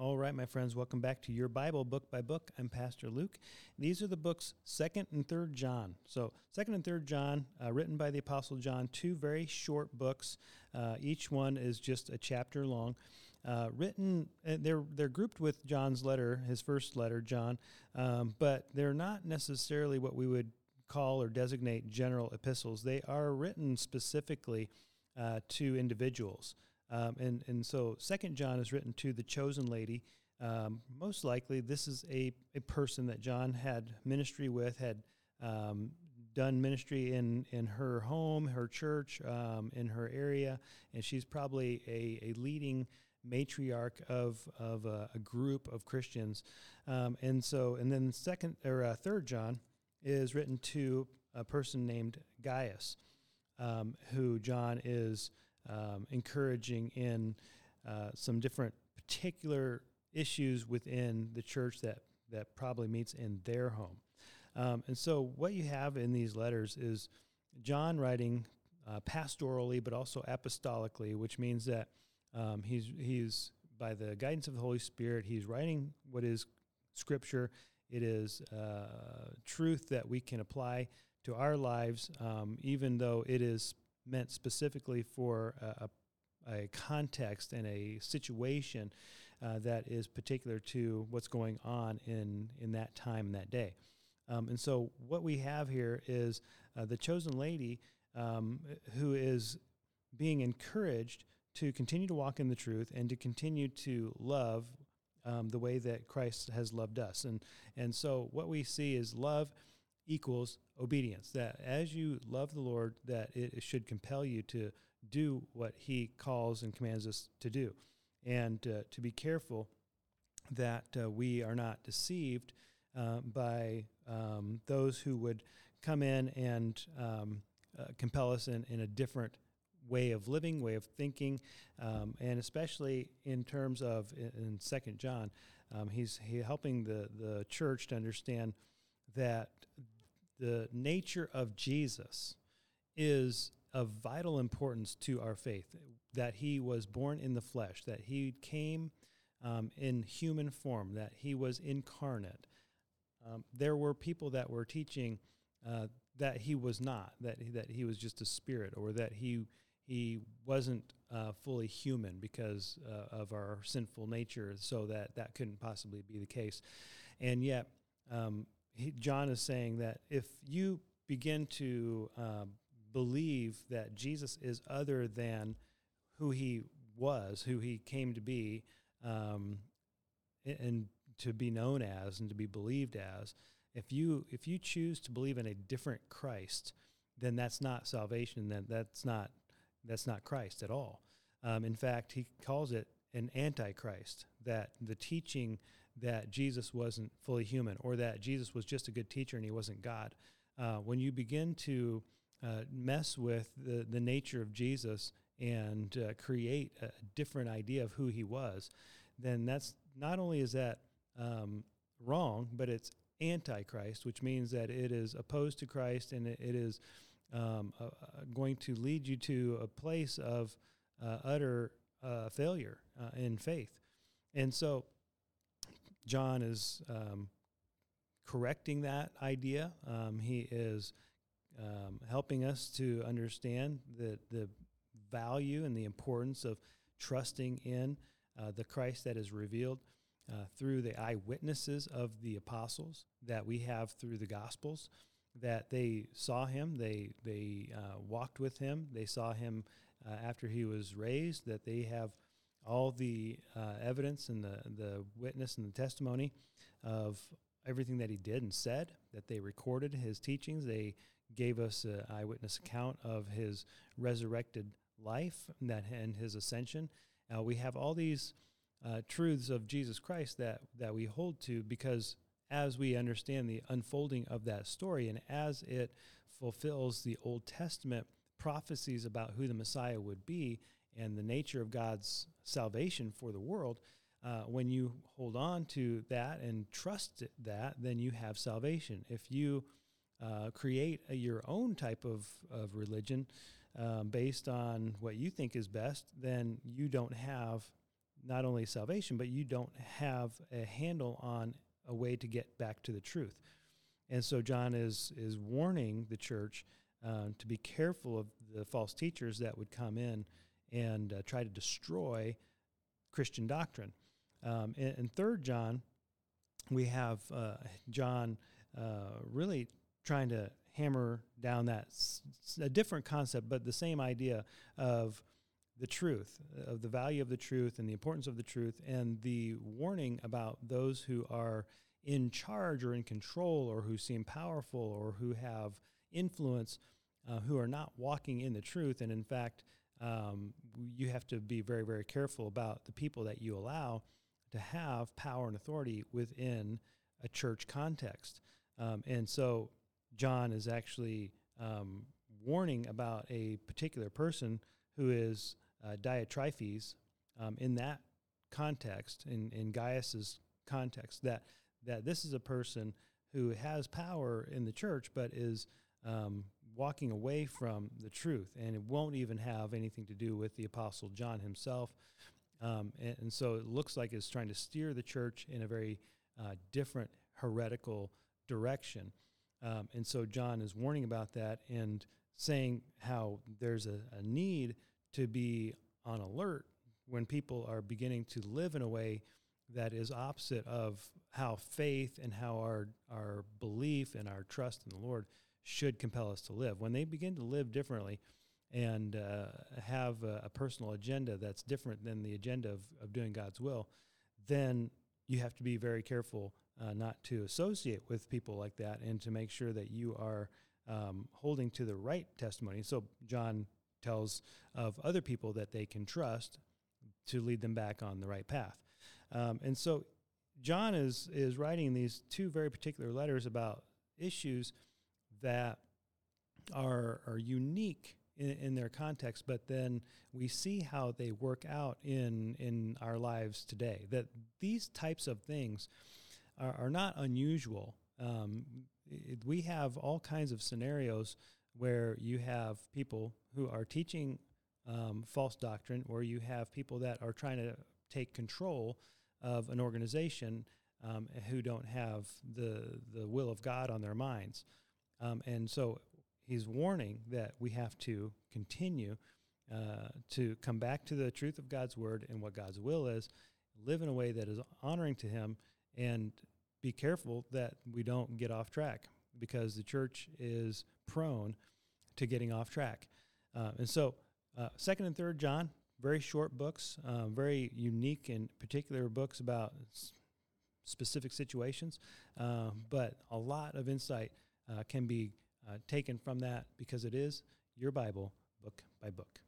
All right, my friends, welcome back to your Bible book by book. I'm Pastor Luke. These are the books Second and Third John. So, Second and Third John, uh, written by the Apostle John, two very short books. Uh, each one is just a chapter long. Uh, written, uh, they're they're grouped with John's letter, his first letter, John, um, but they're not necessarily what we would call or designate general epistles. They are written specifically uh, to individuals. Um, and, and so Second John is written to the chosen lady. Um, most likely, this is a, a person that John had ministry with, had um, done ministry in, in her home, her church, um, in her area, and she's probably a, a leading matriarch of, of a, a group of Christians. Um, and so, and then second or uh, third John is written to a person named Gaius, um, who John is um, encouraging in uh, some different particular issues within the church that that probably meets in their home. Um, and so, what you have in these letters is John writing uh, pastorally, but also apostolically, which means that um, he's he's by the guidance of the Holy Spirit, he's writing what is Scripture. It is uh, truth that we can apply to our lives, um, even though it is meant specifically for a, a context and a situation uh, that is particular to what's going on in, in that time and that day. Um, and so, what we have here is uh, the chosen lady um, who is being encouraged to continue to walk in the truth and to continue to love um, the way that Christ has loved us. And, and so, what we see is love equals obedience. That as you love the Lord, that it should compel you to do what He calls and commands us to do, and uh, to be careful that uh, we are not deceived uh, by um, those who would come in and um, uh, compel us in, in a different way of living, way of thinking, um, and especially in terms of in Second John, um, he's he helping the the church to understand that the nature of Jesus is of vital importance to our faith. That he was born in the flesh, that he came um, in human form, that he was incarnate. Um, there were people that were teaching uh, that he was not, that he, that he was just a spirit, or that he he wasn't uh, fully human because uh, of our sinful nature, so that that couldn't possibly be the case. And yet, um, he, John is saying that if you begin to uh, believe that Jesus is other than who he was, who he came to be, um, and to be known as and to be believed as, if you if you choose to believe in a different Christ, then that's not salvation. Then that's not that's not Christ at all. Um, in fact, he calls it an antichrist. That the teaching that Jesus wasn't fully human or that Jesus was just a good teacher and he wasn't God. Uh, when you begin to uh, mess with the, the nature of Jesus and uh, create a different idea of who he was, then that's not only is that um, wrong, but it's antichrist, which means that it is opposed to Christ and it, it is um, uh, uh, going to lead you to a place of uh, utter failure in faith. And so John is um, correcting that idea. Um, he is um, helping us to understand the, the value and the importance of trusting in uh, the Christ that is revealed uh, through the eyewitnesses of the apostles that we have through the Gospels. That they saw him, they they uh, walked with him, they saw him uh, after he was raised. That they have all the uh, evidence and the, the witness and the testimony of everything that he did and said, that they recorded his teachings. They gave us an eyewitness account of his resurrected life and, that, and his ascension. Uh, we have all these uh, truths of Jesus Christ that, that we hold to because as we understand the unfolding of that story and as it fulfills the Old Testament prophecies about who the Messiah would be and the nature of God's salvation for the world, uh, when you hold on to that and trust that, then you have salvation. If you uh, create a, your own type of, of religion um, based on what you think is best, then you don't have not only salvation, but you don't have a handle on a way to get back to the truth. And so John is is warning the church uh, to be careful of the false teachers that would come in and uh, try to destroy Christian doctrine. Um, Third John, we have uh, John uh, really trying to hammer down that s- a different concept, but the same idea of the truth, of the value of the truth and the importance of the truth, and the warning about those who are in charge or in control or who seem powerful or who have influence, uh, who are not walking in the truth. And in fact, um, you have to be very, very careful about the people that you allow to have power and authority within a church context. Um, and so John is actually um, warning about a particular person who is uh, Diotrephes um, in that context, in, in Gaius's context, that, that this is a person who has power in the church but is um, walking away from the truth, and it won't even have anything to do with the Apostle John himself. Um, and, and, so it looks like it's trying to steer the church in a very uh, different heretical direction. Um, and so John is warning about that and saying how there's a, a need to be on alert when people are beginning to live in a way that is opposite of how faith and how our, our belief and our trust in the Lord should compel us to live. When they begin to live differently and uh, have a, a, personal agenda that's different than the agenda of, of doing God's will, then you have to be very careful uh, not to associate with people like that and to make sure that you are um, holding to the right testimony. So John tells of other people that they can trust to lead them back on the right path. Um, and so John is is writing these two very particular letters about issues that are are unique in, in, their context, but then we see how they work out in in our lives today. That these types of things are, are not unusual. Um, it, we have all kinds of scenarios where you have people who are teaching um, false doctrine, or you have people that are trying to take control of an organization um, who don't have the the will of God on their minds. Um, and so he's warning that we have to continue uh, to come back to the truth of God's word and what God's will is, live in a way that is honoring to Him, and be careful that we don't get off track because the church is prone to getting off track. Uh, and so, uh, second and third John, very short books, uh, very unique and particular books about s- specific situations, uh, but a lot of insight uh, can be uh, taken from that because it is your Bible book by book.